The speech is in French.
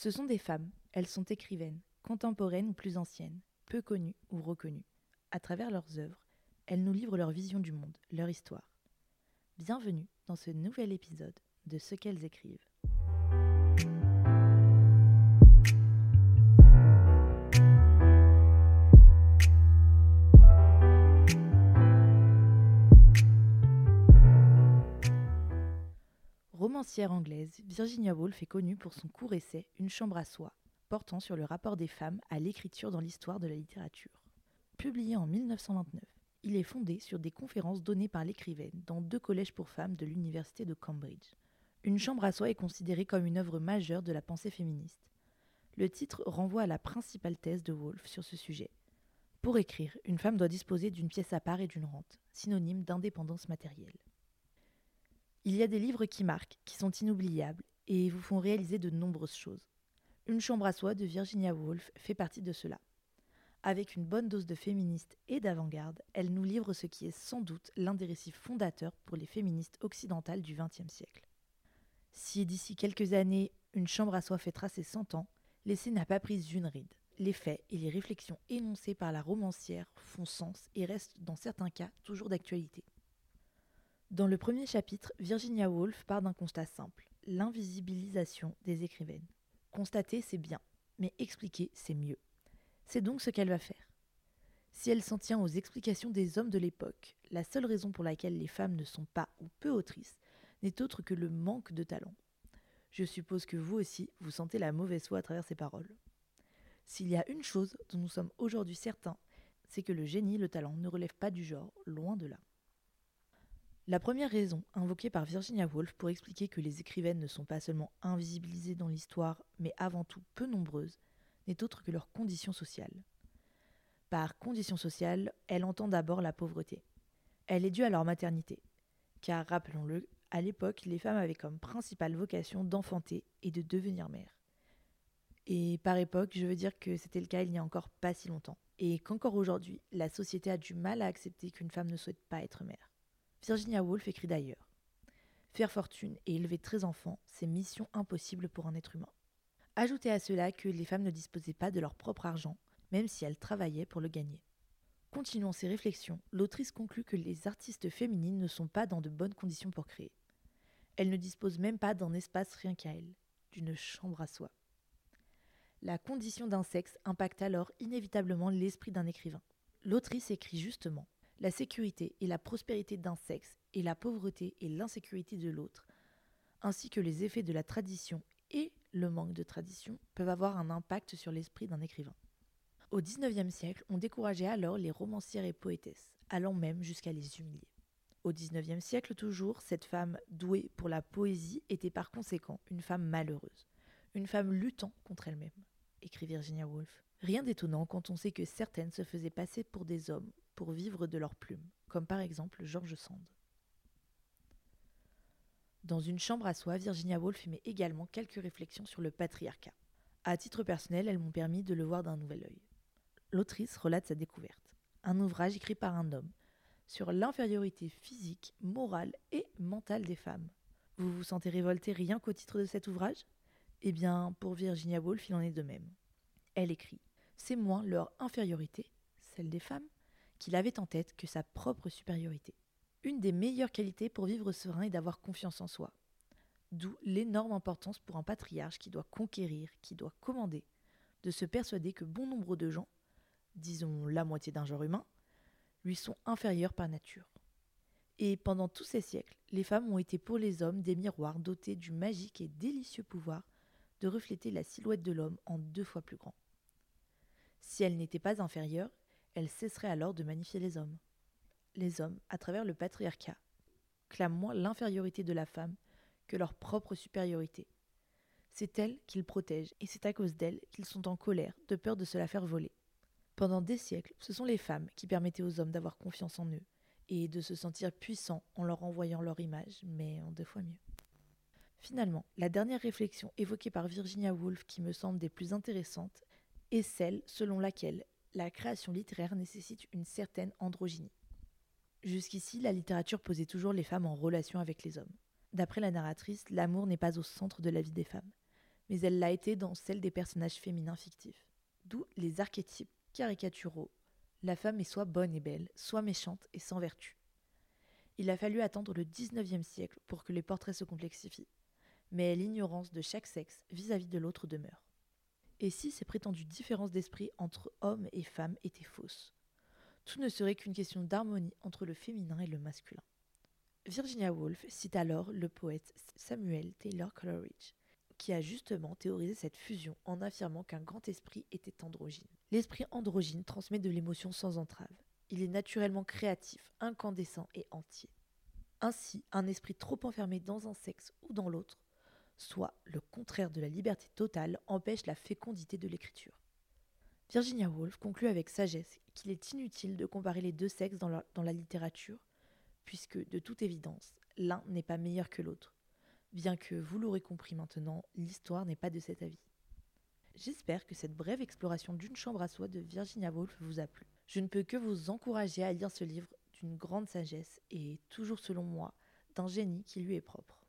Ce sont des femmes, elles sont écrivaines, contemporaines ou plus anciennes, peu connues ou reconnues. À travers leurs œuvres, elles nous livrent leur vision du monde, leur histoire. Bienvenue dans ce nouvel épisode de Ce qu'elles écrivent. Anglaise, Virginia Woolf est connue pour son court essai Une chambre à soi, portant sur le rapport des femmes à l'écriture dans l'histoire de la littérature. Publié en 1929, il est fondé sur des conférences données par l'écrivaine dans deux collèges pour femmes de l'université de Cambridge. Une chambre à soi est considérée comme une œuvre majeure de la pensée féministe. Le titre renvoie à la principale thèse de Woolf sur ce sujet. Pour écrire, une femme doit disposer d'une pièce à part et d'une rente, synonyme d'indépendance matérielle. Il y a des livres qui marquent, qui sont inoubliables et vous font réaliser de nombreuses choses. Une chambre à soi de Virginia Woolf fait partie de cela. Avec une bonne dose de féministe et d'avant-garde, elle nous livre ce qui est sans doute l'un des récits fondateurs pour les féministes occidentales du XXe siècle. Si d'ici quelques années, une chambre à soi fait tracer 100 ans, l'essai n'a pas pris une ride. Les faits et les réflexions énoncées par la romancière font sens et restent dans certains cas toujours d'actualité. Dans le premier chapitre, Virginia Woolf part d'un constat simple, l'invisibilisation des écrivaines. Constater, c'est bien, mais expliquer, c'est mieux. C'est donc ce qu'elle va faire. Si elle s'en tient aux explications des hommes de l'époque, la seule raison pour laquelle les femmes ne sont pas ou peu autrices n'est autre que le manque de talent. Je suppose que vous aussi, vous sentez la mauvaise foi à travers ces paroles. S'il y a une chose dont nous sommes aujourd'hui certains, c'est que le génie, le talent ne relèvent pas du genre, loin de là. La première raison invoquée par Virginia Woolf pour expliquer que les écrivaines ne sont pas seulement invisibilisées dans l'histoire, mais avant tout peu nombreuses, n'est autre que leur condition sociale. Par condition sociale, elle entend d'abord la pauvreté. Elle est due à leur maternité. Car, rappelons-le, à l'époque, les femmes avaient comme principale vocation d'enfanter et de devenir mères. Et par époque, je veux dire que c'était le cas il n'y a encore pas si longtemps. Et qu'encore aujourd'hui, la société a du mal à accepter qu'une femme ne souhaite pas être mère. Virginia Woolf écrit d'ailleurs Faire fortune et élever 13 enfants, c'est mission impossible pour un être humain. Ajoutez à cela que les femmes ne disposaient pas de leur propre argent, même si elles travaillaient pour le gagner. Continuant ses réflexions, l'autrice conclut que les artistes féminines ne sont pas dans de bonnes conditions pour créer. Elles ne disposent même pas d'un espace rien qu'à elles, d'une chambre à soi. La condition d'un sexe impacte alors inévitablement l'esprit d'un écrivain. L'autrice écrit justement la sécurité et la prospérité d'un sexe et la pauvreté et l'insécurité de l'autre, ainsi que les effets de la tradition et le manque de tradition peuvent avoir un impact sur l'esprit d'un écrivain. Au XIXe siècle, on décourageait alors les romancières et poétesses, allant même jusqu'à les humilier. Au XIXe siècle toujours, cette femme douée pour la poésie était par conséquent une femme malheureuse, une femme luttant contre elle-même, écrit Virginia Woolf. Rien d'étonnant quand on sait que certaines se faisaient passer pour des hommes pour vivre de leurs plumes, comme par exemple George Sand. Dans une chambre à soi, Virginia Woolf met également quelques réflexions sur le patriarcat. À titre personnel, elles m'ont permis de le voir d'un nouvel œil. L'autrice relate sa découverte, un ouvrage écrit par un homme, sur l'infériorité physique, morale et mentale des femmes. Vous vous sentez révolté rien qu'au titre de cet ouvrage? Eh bien, pour Virginia Woolf, il en est de même. Elle écrit C'est moins leur infériorité, celle des femmes, qu'il avait en tête que sa propre supériorité. Une des meilleures qualités pour vivre serein est d'avoir confiance en soi. D'où l'énorme importance pour un patriarche qui doit conquérir, qui doit commander, de se persuader que bon nombre de gens, disons la moitié d'un genre humain, lui sont inférieurs par nature. Et pendant tous ces siècles, les femmes ont été pour les hommes des miroirs dotés du magique et délicieux pouvoir de refléter la silhouette de l'homme en deux fois plus grand. Si elles n'étaient pas inférieures, elle cesserait alors de magnifier les hommes. Les hommes, à travers le patriarcat, clament moins l'infériorité de la femme que leur propre supériorité. C'est elle qu'ils protègent, et c'est à cause d'elle qu'ils sont en colère, de peur de se la faire voler. Pendant des siècles, ce sont les femmes qui permettaient aux hommes d'avoir confiance en eux, et de se sentir puissants en leur envoyant leur image, mais en deux fois mieux. Finalement, la dernière réflexion évoquée par Virginia Woolf qui me semble des plus intéressantes est celle selon laquelle la création littéraire nécessite une certaine androgynie. Jusqu'ici, la littérature posait toujours les femmes en relation avec les hommes. D'après la narratrice, l'amour n'est pas au centre de la vie des femmes. mais elle l'a été dans celle des personnages féminins fictifs. D'où les archétypes caricaturaux. La femme est soit bonne et belle, soit méchante et sans vertu. Il a fallu attendre le XIXe siècle pour que les portraits se complexifient, mais l'ignorance de chaque sexe vis-à-vis -vis de l'autre demeure. Et si ces prétendues différences d'esprit entre hommes et femmes étaient fausses? Tout ne serait qu'une question d'harmonie entre le féminin et le masculin. Virginia Woolf cite alors le poète Samuel Taylor Coleridge, qui a justement théorisé cette fusion en affirmant qu'un grand esprit était androgyne. L'esprit androgyne transmet de l'émotion sans entrave. Il est naturellement créatif, incandescent et entier. Ainsi, un esprit trop enfermé dans un sexe ou dans l'autre, soit le contraire de la liberté totale, empêche la fécondité de l'écriture. Virginia Woolf conclut avec sagesse qu'il est inutile de comparer les deux sexes dans la, littérature, puisque, de toute évidence, l'un n'est pas meilleur que l'autre, bien que, vous l'aurez compris maintenant, l'histoire n'est pas de cet avis. J'espère que cette brève exploration d'une chambre à soi de Virginia Woolf vous a plu. Je ne peux que vous encourager à lire ce livre d'une grande sagesse et, toujours selon moi, d'un génie qui lui est propre.